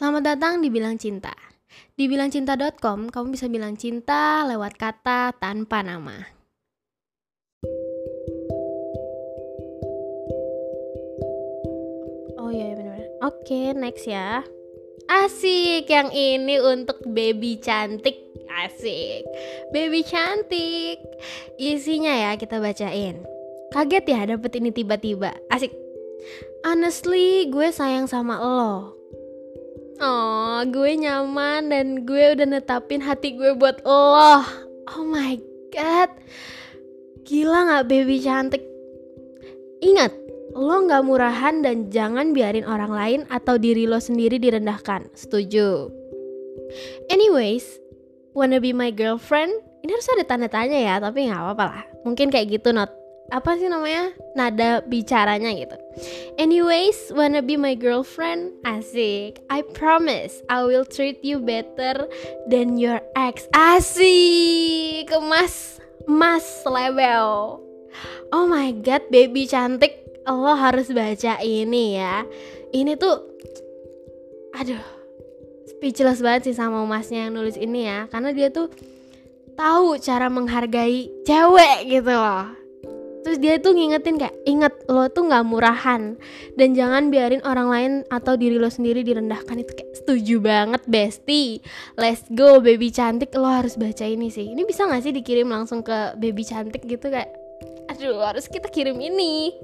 Selamat datang di Bilang Cinta. Di bilangcinta.com, kamu bisa bilang cinta lewat kata tanpa nama. Oh iya, iya benar. Oke, next ya. Asik, yang ini untuk baby cantik. Asik. Baby cantik. Isinya ya kita bacain. Kaget ya dapet ini tiba-tiba. Asik. Honestly, gue sayang sama lo. Oh, gue nyaman dan gue udah netapin hati gue buat lo. Oh my god. Gila gak baby cantik? Ingat, lo gak murahan dan jangan biarin orang lain atau diri lo sendiri direndahkan. Setuju? Anyways, wanna be my girlfriend? Ini harus ada tanda tanya ya, tapi gak apa-apa lah. Mungkin kayak gitu not apa sih namanya nada bicaranya gitu. Anyways, wanna be my girlfriend? Asik. I promise I will treat you better than your ex. Asik. Kemas mas level. Oh my god, baby cantik. Lo harus baca ini ya. Ini tuh aduh speechless banget sih sama masnya yang nulis ini ya karena dia tuh tahu cara menghargai cewek gitu loh terus dia tuh ngingetin kayak inget lo tuh nggak murahan. Dan jangan biarin orang lain atau diri lo sendiri direndahkan. Itu kayak setuju banget bestie let's go baby cantik. Lo harus baca ini sih. Ini bisa nggak sih dikirim langsung ke baby cantik gitu kayak aduh harus kita kirim ini